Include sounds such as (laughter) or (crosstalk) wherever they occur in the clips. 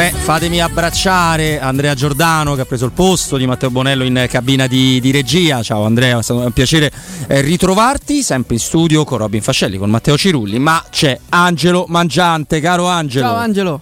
Beh, fatemi abbracciare Andrea Giordano che ha preso il posto di Matteo Bonello in cabina di, di regia. Ciao Andrea, è stato un piacere eh, ritrovarti, sempre in studio con Robin Fascelli, con Matteo Cirulli, ma c'è Angelo Mangiante, caro Angelo. Ciao Angelo.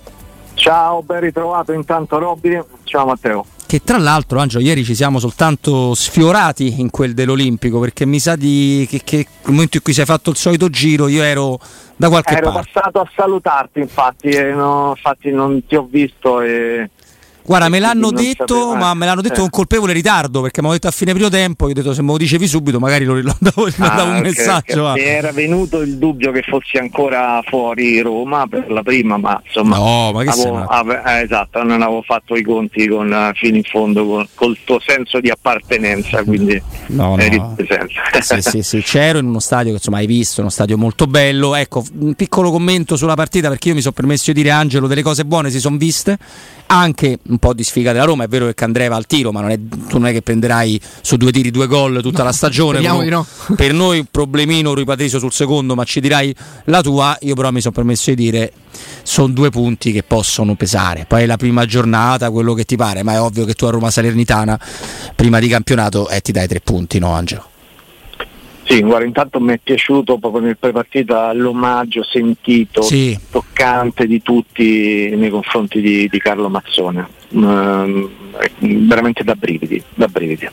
Ciao, ben ritrovato intanto Robin. Ciao Matteo che tra l'altro Angelo ieri ci siamo soltanto sfiorati in quel dell'Olimpico perché mi sa di che, che nel momento in cui sei fatto il solito giro io ero da qualche ero parte. Ero passato a salutarti infatti, eh, no, infatti non ti ho visto e Guarda, me l'hanno detto, ma me l'hanno detto eh. con colpevole ritardo perché mi hanno detto a fine primo tempo. Io ho detto se me lo dicevi subito, magari lo (laughs) mandavo, ah, un okay, messaggio. Era venuto il dubbio che fossi ancora fuori Roma per la prima, ma insomma, no, ma che avevo, ave, eh, esatto, non avevo fatto i conti con, uh, fino in fondo con, col tuo senso di appartenenza. Quindi no, eri no. Sì, sì, sì, c'ero in uno stadio che insomma hai visto, uno stadio molto bello. Ecco, un piccolo commento sulla partita perché io mi sono permesso di dire Angelo delle cose buone si sono viste anche un po' di sfiga della Roma. È vero che Candreva al tiro, ma non è, tu non è che prenderai su due tiri due gol tutta no, la stagione. No. (laughs) Per noi un problemino Rui Patricio sul secondo, ma ci dirai la tua. Io però mi sono permesso di dire sono due punti che possono pesare. Poi è la prima giornata, quello che ti pare, ma è ovvio che tu a Roma Salernitana prima di campionato eh, ti dai tre punti, no Angelo? Sì, guarda, intanto mi è piaciuto proprio nel prepartita l'omaggio sentito, sì. toccante di tutti nei confronti di, di Carlo Mazzone. Mm, veramente da brividi, da brividi.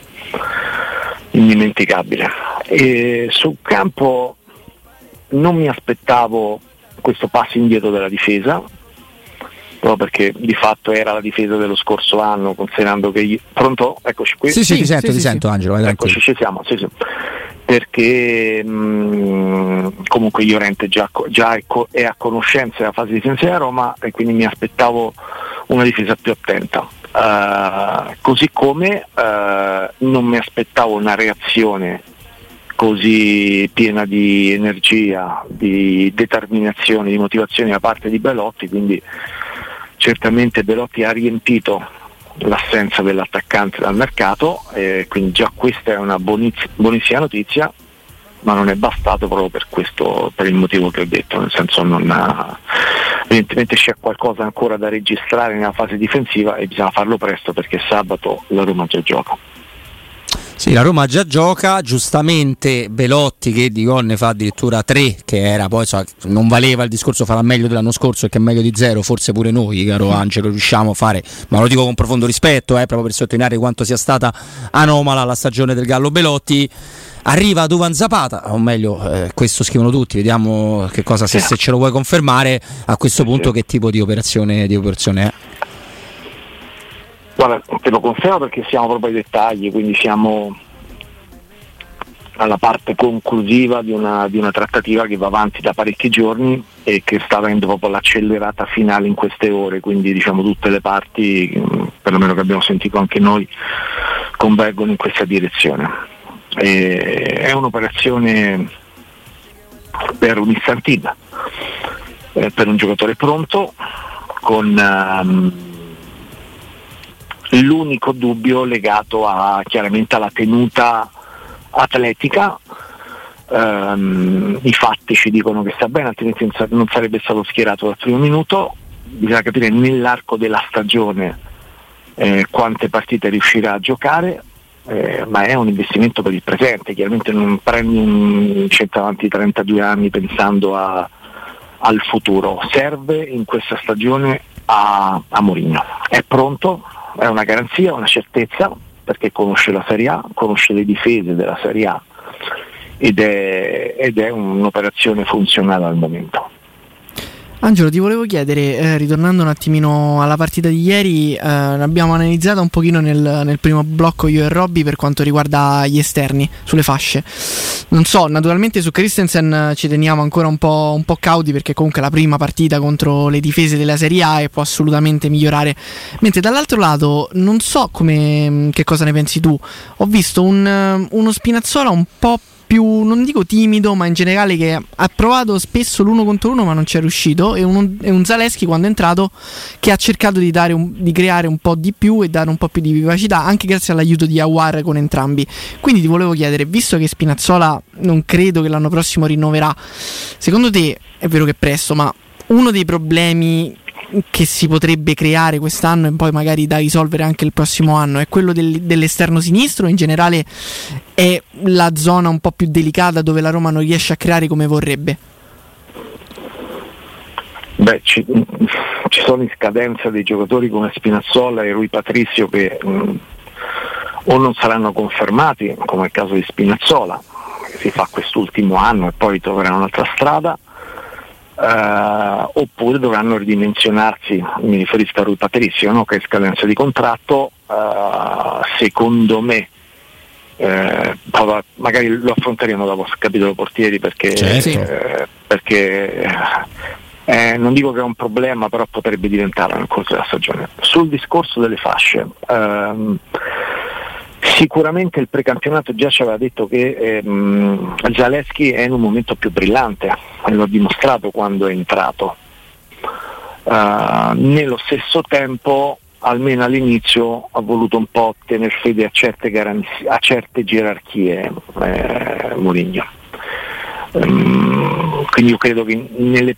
Indimenticabile. E sul campo non mi aspettavo questo passo indietro della difesa, proprio perché di fatto era la difesa dello scorso anno, considerando che... Gli... Pronto? Eccoci qui. Sì, sì, ti sento, sì, ti sì, sento Angelo. Eccoci, ci siamo. Sì, sì perché mh, comunque Llorente già, già è, a conoscenza della fase difensiva a Roma e quindi mi aspettavo una difesa più attenta. Uh, così come uh, non mi aspettavo una reazione così piena di energia, di determinazione, di motivazione da parte di Belotti, quindi certamente Belotti ha riempito l'assenza dell'attaccante dal mercato, eh, quindi già questa è una buoniz- buonissima notizia, ma non è bastato proprio per, questo, per il motivo che ho detto, nel senso non ha, evidentemente c'è qualcosa ancora da registrare nella fase difensiva e bisogna farlo presto perché sabato la Roma già gioca. Sì, la Roma già gioca, giustamente Belotti che di gol ne fa addirittura 3, che era poi so, non valeva il discorso farà meglio dell'anno scorso e che è meglio di zero, forse pure noi, caro Angelo, riusciamo a fare, ma lo dico con profondo rispetto, eh, proprio per sottolineare quanto sia stata anomala la stagione del Gallo Belotti. Arriva Duvan Zapata, o meglio, eh, questo scrivono tutti, vediamo che cosa, se, se, ce lo vuoi confermare, a questo punto che tipo di operazione, di operazione è. Guarda, te lo confermo perché siamo proprio ai dettagli, quindi siamo alla parte conclusiva di una, di una, trattativa che va avanti da parecchi giorni e che sta avendo proprio l'accelerata finale in queste ore, quindi diciamo tutte le parti, perlomeno che abbiamo sentito anche noi, convergono in questa direzione. E è un'operazione per un istantino, eh, per un giocatore pronto, con um, l'unico dubbio legato a, chiaramente alla tenuta atletica. Um, I fatti ci dicono che sta bene, altrimenti non sarebbe stato schierato dal primo minuto. Bisogna capire nell'arco della stagione eh, quante partite riuscirà a giocare, eh, ma è un investimento per il presente. Chiaramente non prendi un centravanti di 32 anni pensando a, al futuro, serve in questa stagione a, a Mourinho. È pronto, è una garanzia, una certezza, perché conosce la Serie A, conosce le difese della Serie A ed è, ed è un'operazione funzionale al momento. Angelo, ti volevo chiedere, eh, ritornando un attimino alla partita di ieri, eh, l'abbiamo analizzata un pochino nel, nel, primo blocco io e Robby per quanto riguarda gli esterni, sulle fasce. Non so, naturalmente su Christensen ci teniamo ancora un po', un po', cauti perché comunque la prima partita contro le difese della Serie A e può assolutamente migliorare. Mentre dall'altro lato, non so come, che cosa ne pensi tu, ho visto un, uno Spinazzola un po' più non dico timido, ma in generale che ha provato spesso l'uno contro uno ma non ci è riuscito e un, e un Zaleschi quando è entrato che ha cercato di, un, di, creare un po' di più e dare un po' più di vivacità anche grazie all'aiuto di Awar con entrambi. Quindi ti volevo chiedere, visto che Spinazzola non credo che l'anno prossimo rinnoverà, secondo te è vero che è presto, ma uno dei problemi che si potrebbe creare quest'anno e poi magari da risolvere anche il prossimo anno? È quello del, dell'esterno sinistro? In generale è la zona un po' più delicata dove la Roma non riesce a creare come vorrebbe? Beh, ci, ci sono in scadenza dei giocatori come Spinazzola e Rui Patrizio che mh, o non saranno confermati, come è il caso di Spinazzola, che si fa quest'ultimo anno e poi troverà un'altra strada, eh, oppure dovranno ridimensionarsi, mi riferisco a Rui Patrizio, no? che è scadenza di contratto, eh, secondo me eh, magari lo affronteremo dopo il capitolo portieri perché, certo. eh, perché eh, non dico che è un problema, però potrebbe diventare nel corso della stagione. Sul discorso delle fasce, ehm, sicuramente il precampionato già ci aveva detto che ehm, Zaleschi è in un momento più brillante, e l'ho dimostrato quando è entrato. Uh, nello stesso tempo, almeno all'inizio, ha voluto un po' tenere fede a certe, garanzie, a certe gerarchie eh, Mourinho. Um, quindi io credo che nelle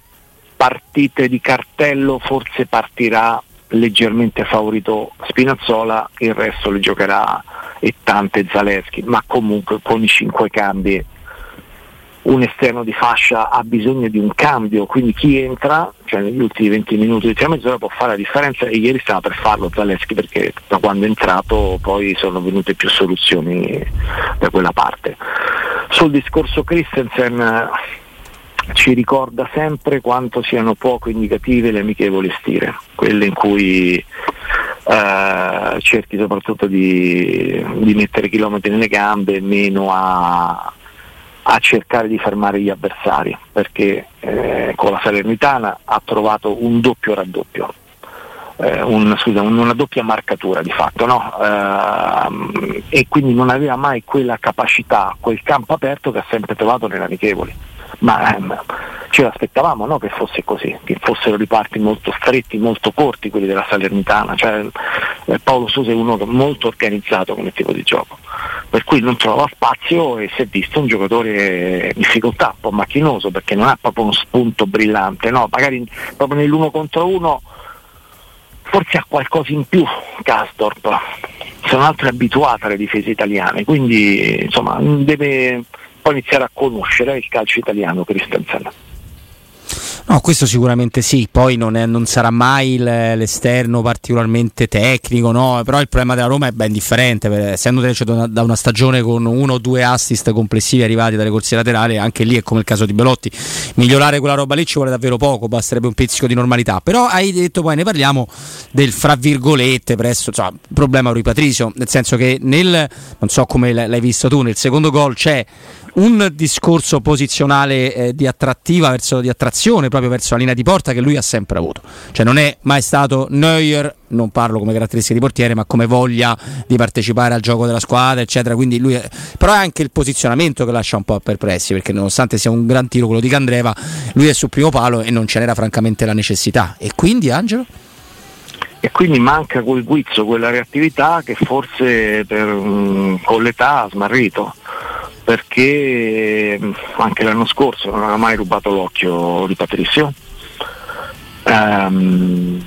partite di cartello forse partirà leggermente favorito Spinazzola, il resto le giocherà e tante Zaleschi, ma comunque con i cinque cambi un esterno di fascia ha bisogno di un cambio, quindi chi entra, cioè negli ultimi 20 minuti di mezz'ora può fare la differenza e ieri stava per farlo Zaleschi perché da quando è entrato poi sono venute più soluzioni da quella parte. Sul discorso Christensen ci ricorda sempre quanto siano poco indicative le amichevoli stire, quelle in cui cerchi soprattutto di, di, mettere chilometri nelle gambe meno a, a, cercare di fermare gli avversari, perché eh, con la Salernitana ha trovato un doppio raddoppio. Eh, un, scusa, una doppia marcatura di fatto no? eh, e quindi non aveva mai quella capacità, quel campo aperto che ha sempre trovato nelle amichevoli ma ehm, ce l'aspettavamo no, che fosse così, che fossero riparti molto stretti, molto corti quelli della Salernitana, cioè, eh, Paolo Sousa è uno molto organizzato come tipo di gioco, per cui non trovava spazio e si è visto un giocatore in difficoltà, un po' macchinoso perché non ha proprio uno spunto brillante, no? magari proprio nell'uno contro uno forse ha qualcosa in più Castorp, sono altre abituate alle difese italiane, quindi insomma deve po' iniziare a conoscere il calcio italiano Christensen. No, questo sicuramente sì, poi non, è, non sarà mai l'esterno particolarmente tecnico, no? però il problema della Roma è ben differente, essendo da, da una stagione con uno o due assist complessivi arrivati dalle corsie laterali, anche lì è come il caso di Belotti, migliorare quella roba lì ci vuole davvero poco, basterebbe un pizzico di normalità, però hai detto poi ne parliamo del fra virgolette presso, cioè, problema Rui Patricio, nel senso che nel, non so come l'hai visto tu, nel secondo gol c'è un discorso posizionale eh, di attrattiva verso di attrazione proprio verso la linea di porta che lui ha sempre avuto. Cioè non è mai stato Neuer, non parlo come caratteristiche di portiere, ma come voglia di partecipare al gioco della squadra, eccetera. Quindi lui è... però è anche il posizionamento che lascia un po' perplessi, perché nonostante sia un gran tiro quello di Candreva, lui è sul primo palo e non ce n'era francamente la necessità. E quindi Angelo? e quindi manca quel guizzo, quella reattività che forse per, mm, con l'età ha smarrito perché anche l'anno scorso non aveva mai rubato l'occhio di Patrizio. Um,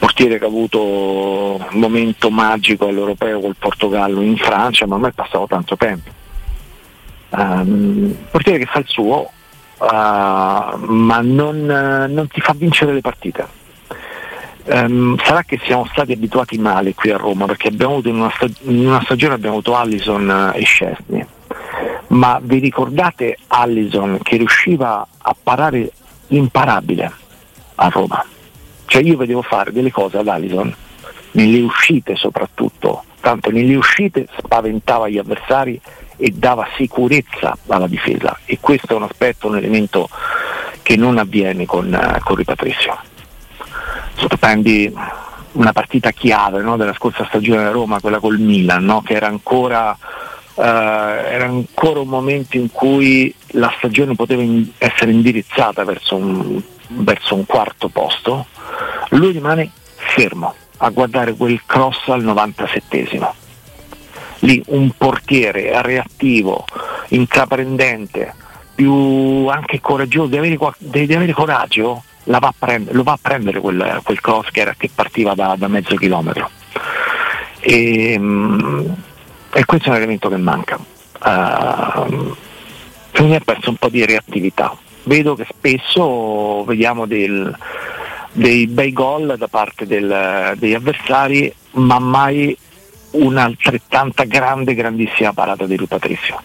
portiere che ha avuto un momento magico all'europeo col Portogallo in Francia, ma ormai è passato tanto tempo. Um, portiere che fa il suo, uh, ma non, non, ti fa vincere le partite. Um, sarà che siamo stati abituati male qui a Roma, perché abbiamo avuto in una, stag- in una stagione abbiamo avuto Allison e Scesni ma vi ricordate Allison che riusciva a parare imparabile a Roma? Cioè io vedevo fare delle cose ad Allison, nelle uscite soprattutto, tanto nelle uscite spaventava gli avversari e dava sicurezza alla difesa e questo è un aspetto, un elemento che non avviene con, uh, con Ripatrizio. Se tu prendi una partita chiave no, della scorsa stagione a Roma, quella col Milan, no, che era ancora Uh, era ancora un momento in cui la stagione poteva in- essere indirizzata verso un, verso un quarto posto, lui rimane fermo a guardare quel cross al 97esimo. Lì un portiere reattivo, intraprendente, più anche coraggioso, di avere, di avere coraggio, va prend- lo va a prendere quel, quel cross che, era, che partiva da, da, mezzo chilometro. E, um, e, questo è un elemento che manca. Uh, me ha perso un po' di reattività. Vedo che spesso vediamo del, dei bei gol da parte del, degli avversari, ma mai un'altrettanta grande, grandissima parata di Rui Patricio.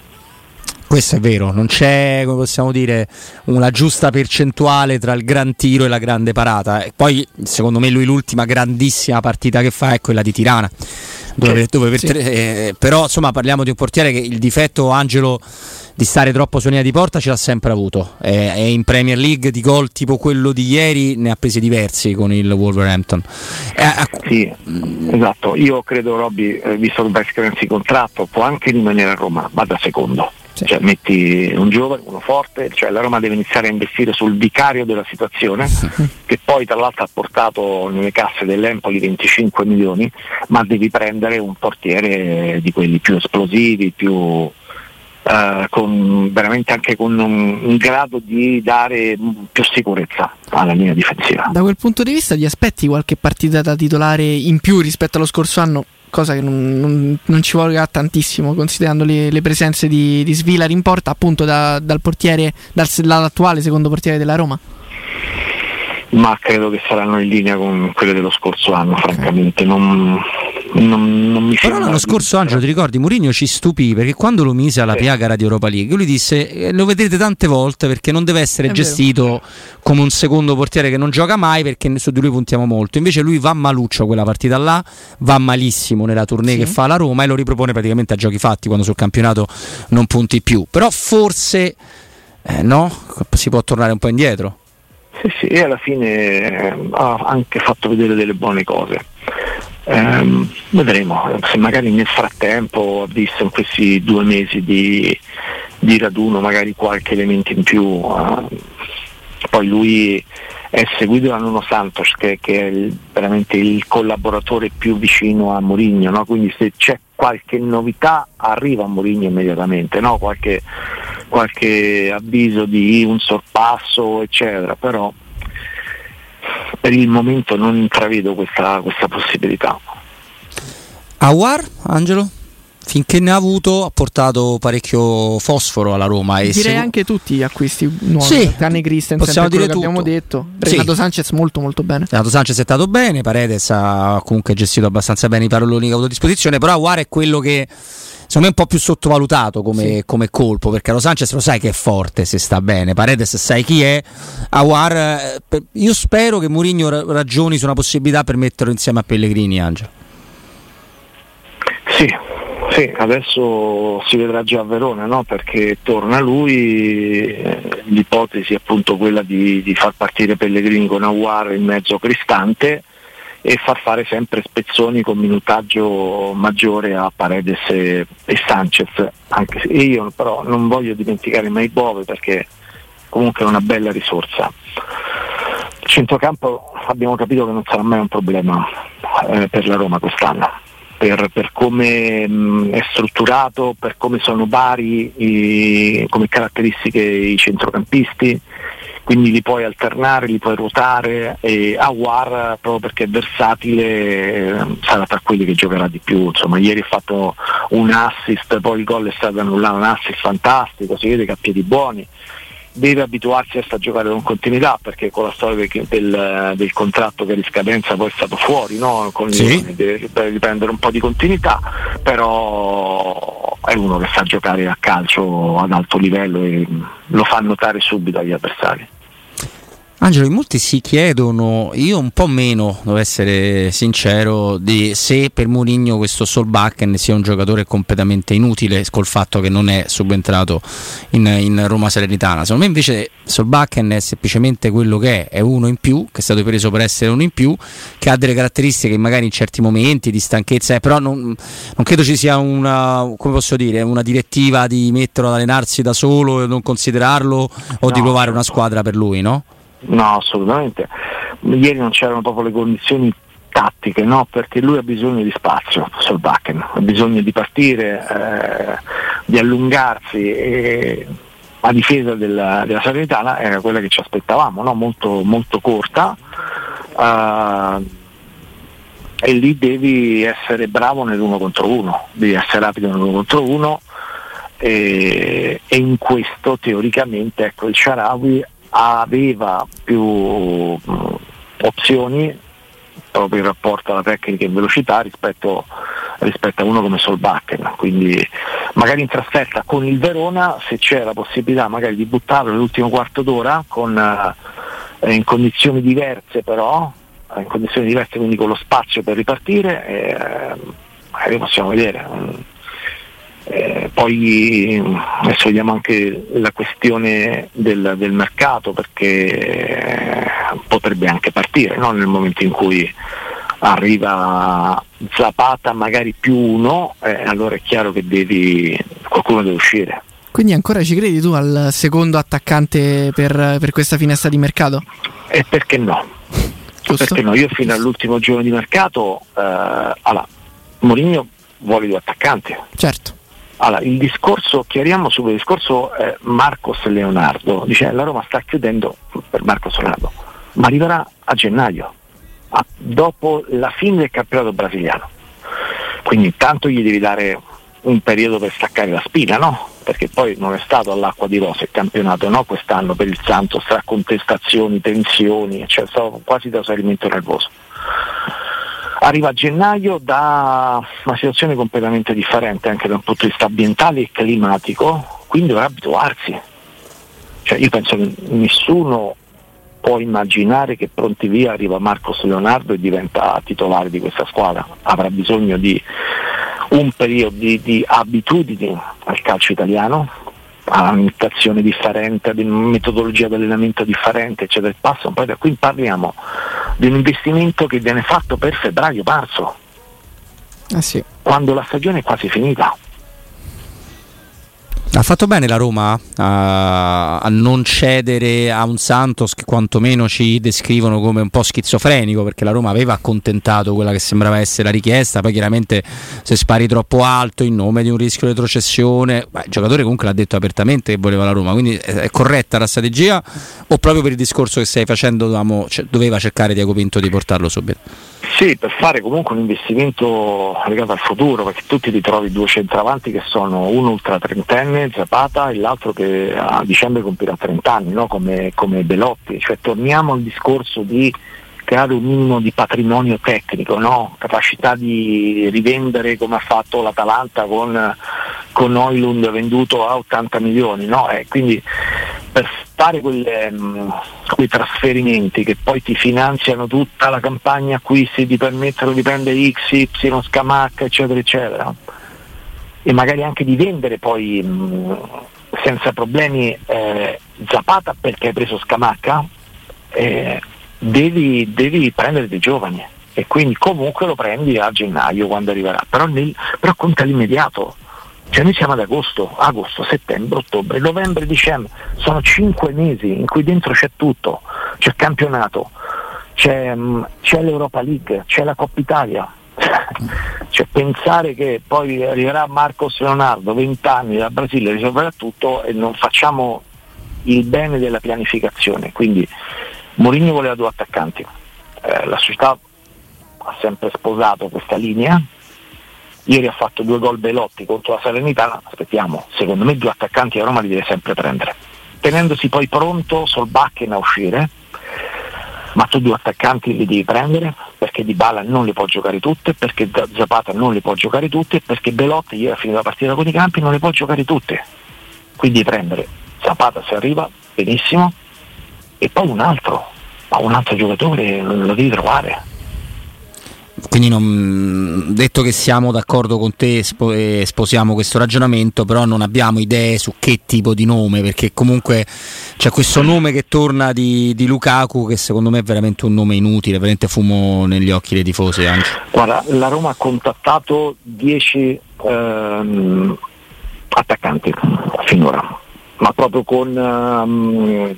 Questo è vero, non c'è, come possiamo dire, una giusta percentuale tra il gran tiro e la grande parata. E poi, secondo me, lui l'ultima grandissima partita che fa è quella di Tirana. Dove, dove per, sì. eh, però, insomma, parliamo di un portiere che il difetto Angelo di stare troppo su linea di porta ce l'ha sempre avuto. E, e in Premier League di gol tipo quello di ieri ne ha presi diversi con il Wolverhampton. Eh, sì, esatto. Io credo Robby, eh, visto che va a scadenza di contratto, può anche rimanere a Roma, vada secondo. Sì. Cioè, metti un giovane, uno forte, cioè la Roma deve iniziare a investire sul vicario della situazione, che poi tra l'altro ha portato nelle casse dell'Empoli 25 milioni, ma devi prendere un portiere di quelli più esplosivi, più, Uh, con, veramente anche con un, un, grado di dare più sicurezza alla linea difensiva. Da quel punto di vista ti aspetti qualche partita da titolare in più rispetto allo scorso anno? Cosa che non, non, non ci vorrà tantissimo considerando le, le presenze di, di Svilar in porta appunto da, dal portiere, dal, dall'attuale secondo portiere della Roma. Ma credo che saranno in linea con quelle dello scorso anno francamente. Non, non, non mi Però l'anno scorso Angelo ti ricordi Mourinho ci stupì perché quando lo mise alla sì. piaga di Europa League lui disse eh, lo vedrete tante volte perché non deve essere È gestito vero. come un secondo portiere che non gioca mai perché su di lui puntiamo molto invece lui va maluccio quella partita là va malissimo nella tournée sì. che fa la Roma e lo ripropone praticamente a giochi fatti quando sul campionato non punti più però forse eh, no si può tornare un po' indietro sì, sì, e alla fine eh, ha anche fatto vedere delle buone cose. Eh, vedremo, se magari nel frattempo ha visto in questi due mesi di, di raduno magari qualche elemento in più. Eh, poi lui è seguito da Nuno Santos che, che è il, veramente il collaboratore più vicino a Mourinho, no? quindi se c'è qualche novità arriva a Mourinho immediatamente, no? qualche, qualche avviso di un sorpasso eccetera, però per il momento non intravedo questa, questa possibilità. Awar, Angelo? finché ne ha avuto ha portato parecchio fosforo alla Roma. E Direi se... anche tutti gli acquisti nuovi, sì, tranne Christensen, possiamo dire tutto. abbiamo detto. Renato sì. Sanchez molto molto bene. Renato Sanchez è stato bene, Paredes ha comunque gestito abbastanza bene i palloni che ha avuto a disposizione, però Aguar è quello che secondo me è un po' più sottovalutato come, sì. come, colpo perché lo Sanchez lo sai che è forte se sta bene Paredes sai chi è Aguar eh, io spero che Mourinho ragioni su una possibilità per metterlo insieme a Pellegrini Angelo sì sì, adesso si vedrà già a Verona, no? perché torna lui, eh, l'ipotesi è appunto quella di, di, far partire Pellegrini con Aguar in mezzo Cristante e far fare sempre spezzoni con minutaggio maggiore a Paredes e, e Sanchez, anche se io però non voglio dimenticare mai Bove perché comunque è una bella risorsa. Il centrocampo abbiamo capito che non sarà mai un problema eh, per la Roma quest'anno per, per come mh, è strutturato, per come sono vari i, come caratteristiche i centrocampisti, quindi li puoi alternare, li puoi ruotare e Aguar proprio perché è versatile sarà tra quelli che giocherà di più, insomma ieri ha fatto un assist, poi il gol è stato annullato, un assist fantastico, si vede che ha piedi buoni deve abituarsi a giocare con continuità perché con la storia del, del, del contratto che di scadenza poi è stato fuori, no? sì. deve, deve riprendere un po' di continuità, però è uno che sa giocare a calcio ad alto livello e lo fa notare subito agli avversari. Angelo, in molti si chiedono, io un po' meno, devo essere sincero, di se per Mourinho questo Solbakken sia un giocatore completamente inutile col fatto che non è subentrato in, in Roma Salernitana. Secondo me invece Solbakken è semplicemente quello che è, è uno in più, che è stato preso per essere uno in più, che ha delle caratteristiche che magari in certi momenti di stanchezza, eh, però non, non, credo ci sia una, dire, una, direttiva di metterlo ad allenarsi da solo e non considerarlo o no, di provare una squadra per lui, no? No, assolutamente. Ieri non c'erano proprio le condizioni tattiche, no? perché lui ha bisogno di spazio, Solbakken, ha bisogno di partire, eh, di allungarsi e a difesa della, della Salernitana era quella che ci aspettavamo, no? molto, molto corta. Uh, e lì devi essere bravo nell'uno contro uno, devi essere rapido nell'uno contro uno e, e in questo teoricamente ecco, il Sharawi aveva più mh, opzioni proprio in rapporto alla tecnica e velocità rispetto, rispetto, a uno come Solbakken. Quindi magari in trasferta con il Verona se c'è la possibilità magari di buttarlo nell'ultimo quarto d'ora con, eh, in condizioni diverse però, in condizioni diverse quindi con lo spazio per ripartire, eh, magari possiamo vedere. Eh, poi adesso vediamo anche la questione del, del mercato perché potrebbe anche partire no? nel momento in cui arriva Zapata magari più uno, eh, allora è chiaro che devi, qualcuno deve uscire. Quindi ancora ci credi tu al secondo attaccante per, per questa finestra di mercato? E perché no? Giusto? Perché no? Io fino all'ultimo giorno di mercato, eh, allora, Mourinho vuole due attaccanti. Certo. Allora, il discorso, chiariamo subito il discorso eh, Marcos Leonardo, dice la Roma sta chiudendo per Marcos Leonardo, ma arriverà a gennaio, a, dopo la fine del campionato brasiliano. Quindi intanto gli devi dare un periodo per staccare la spina, no? Perché poi non è stato all'acqua di rosa il campionato, no? Quest'anno per il Santos tra contestazioni, tensioni, cioè è stato quasi da esaurimento nervoso arriva a gennaio da una situazione completamente differente anche dal punto di vista ambientale e climatico, quindi dovrà abituarsi. Cioè io penso che nessuno può immaginare che pronti via arriva Marcos Leonardo e diventa titolare di questa squadra, avrà bisogno di un periodo di, di abitudini al calcio italiano, a un'imitazione differente, ad una metodologia di allenamento differente, eccetera, passa poi da qui parliamo di un investimento che viene fatto per febbraio-marzo, eh sì. quando la stagione è quasi finita. Ha fatto bene la Roma a, a, non cedere a un Santos che quantomeno ci descrivono come un po' schizofrenico perché la Roma aveva accontentato quella che sembrava essere la richiesta, poi chiaramente se spari troppo alto in nome di un rischio di retrocessione, beh, il giocatore comunque l'ha detto apertamente che voleva la Roma, quindi è, corretta la strategia o proprio per il discorso che stai facendo doveva cercare Diaco Pinto di portarlo subito? Sì, per fare comunque un investimento legato al futuro, perché tu ti ritrovi due centravanti che sono uno ultra trentenne, Zapata, e l'altro che a dicembre compirà 30 anni, no? come, come Belotti. Cioè torniamo al discorso di creare un minimo di patrimonio tecnico, no? capacità di rivendere come ha fatto l'Atalanta con, con Oilund venduto a 80 milioni. No? Eh, quindi per fare quelle, mh, mm, quei trasferimenti che poi ti finanziano tutta la campagna acquisti, ti permettono di prendere X, Y, Scamacca, eccetera, eccetera, e magari anche di vendere poi mh, mm, senza problemi eh, Zapata perché hai preso Scamacca, eh, devi, devi prendere dei giovani. E quindi comunque lo prendi a gennaio quando arriverà, però, nel, però conta l'immediato. Cioè noi siamo ad agosto, agosto, settembre, ottobre, novembre, dicembre, sono cinque mesi in cui dentro c'è tutto, c'è il campionato, c'è, mm, c'è l'Europa League, c'è la Coppa Italia. (laughs) cioè pensare che poi arriverà Marcos Leonardo, 20 anni da Brasile, risolverà tutto e non facciamo il bene della pianificazione. Quindi Mourinho voleva due attaccanti, eh, la società ha sempre sposato questa linea, ieri ha fatto due gol Belotti contro la Salernitana, aspettiamo, secondo me due attaccanti a Roma li deve sempre prendere, tenendosi poi pronto Solbakken a uscire, ma tu due attaccanti li devi prendere perché Di Bala non le può giocare tutte, perché Zapata non le può giocare tutte, perché Belotti ieri ha finito la partita con i campi non le può giocare tutte, quindi prendere Zapata se arriva, benissimo, e poi un altro, ma un altro giocatore lo devi trovare. Quindi non, detto che siamo d'accordo con te e sposiamo questo ragionamento, però non abbiamo idee su che tipo di nome, perché comunque c'è questo nome che torna di, di Lukaku che secondo me è veramente un nome inutile, veramente fumo negli occhi dei tifosi. Anche. Guarda, la Roma ha contattato 10 ehm, attaccanti finora, ma proprio con... Ehm,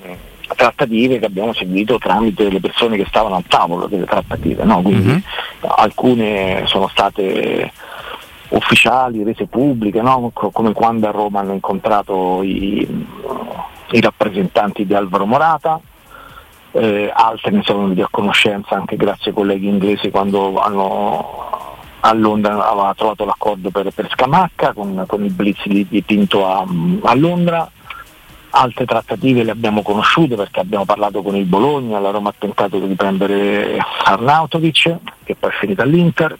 trattative che abbiamo seguito tramite le persone che stavano al tavolo delle trattative, no? quindi mm-hmm. Alcune sono state ufficiali, rese pubbliche, no? come quando a Roma hanno incontrato i, i rappresentanti di Alvaro Morata, eh, altre ne sono venuti a conoscenza anche grazie ai colleghi inglesi quando hanno, a Londra aveva trovato l'accordo per, per Scamacca con, con, il blitz di, di Pinto a, a, Londra. Altre trattative le abbiamo conosciute perché abbiamo parlato con il Bologna, la Roma ha tentato di prendere Arnautovic che poi è finita all'Inter,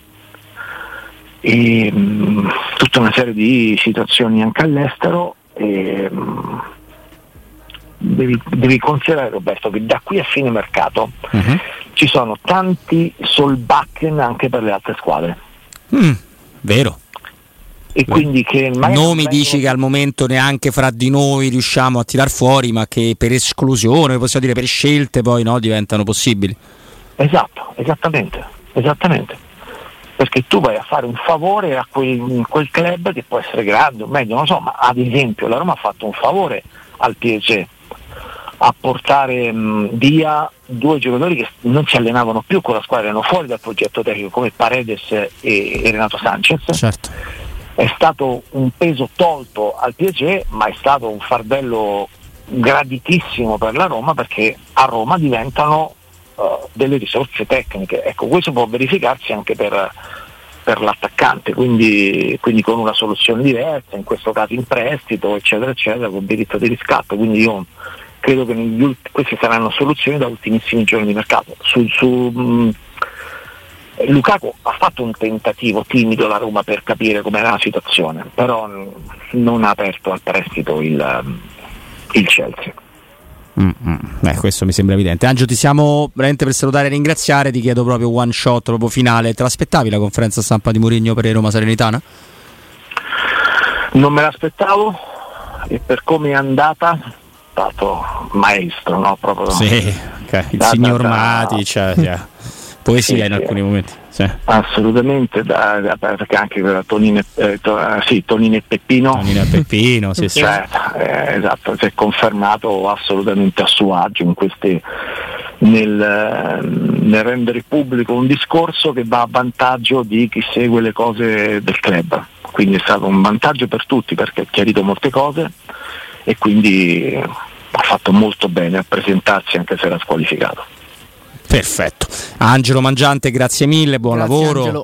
e, mh, tutta una serie di situazioni anche all'estero. E, mh, devi, devi, considerare Roberto che da qui a fine mercato uh-huh. ci sono tanti solbakken anche per le altre squadre. Mm, vero. E quindi che nomi dici che al momento neanche fra di noi riusciamo a tirar fuori, ma che per esclusione, possiamo dire per scelte, poi no, diventano possibili. Esatto, esattamente, esattamente perché tu vai a fare un favore a quel, quel club che può essere grande o meglio, non so, ma ad esempio la Roma ha fatto un favore al PSG a portare mh, via due giocatori che non si allenavano più con la squadra, erano fuori dal progetto tecnico come Paredes e, e Renato Sanchez. Certo. È stato un peso tolto al PSG, ma è stato un fardello graditissimo per la Roma perché a Roma diventano uh, delle risorse tecniche. Ecco, questo può verificarsi anche per, per l'attaccante, quindi, quindi, con una soluzione diversa, in questo caso in prestito, eccetera, eccetera, con diritto di riscatto. Quindi io credo che ulti- queste saranno soluzioni da ultimissimi giorni di mercato. Su, su, mh, Lukaku ha fatto un tentativo timido la Roma per capire com'era la situazione, però non ha aperto al prestito il, il Chelsea. Mm-hmm. Beh, questo mi sembra evidente. Angelo, ti siamo veramente per salutare e ringraziare. Ti chiedo proprio one shot, proprio finale. Te l'aspettavi la conferenza stampa di Mourinho per Roma Serenitana? Non me l'aspettavo e per come è andata, stato maestro, no? Proprio sì, okay. il da, signor da, Matic, cioè, (laughs) yeah. Poesia sì, in alcuni momenti. Sì. Assolutamente, da, da, perché anche Tonino, eh, to, eh, sì, Tonino e Peppino. Tonino e Peppino, sì, sì. Cioè, eh, esatto, si è confermato assolutamente a suo agio in questi, nel, nel, rendere pubblico un discorso che va a vantaggio di chi segue le cose del club. Quindi è stato un vantaggio per tutti perché ha chiarito molte cose e quindi ha fatto molto bene a presentarsi anche se era squalificato. Perfetto. Angelo Mangiante, grazie mille, buon grazie lavoro. Angelo.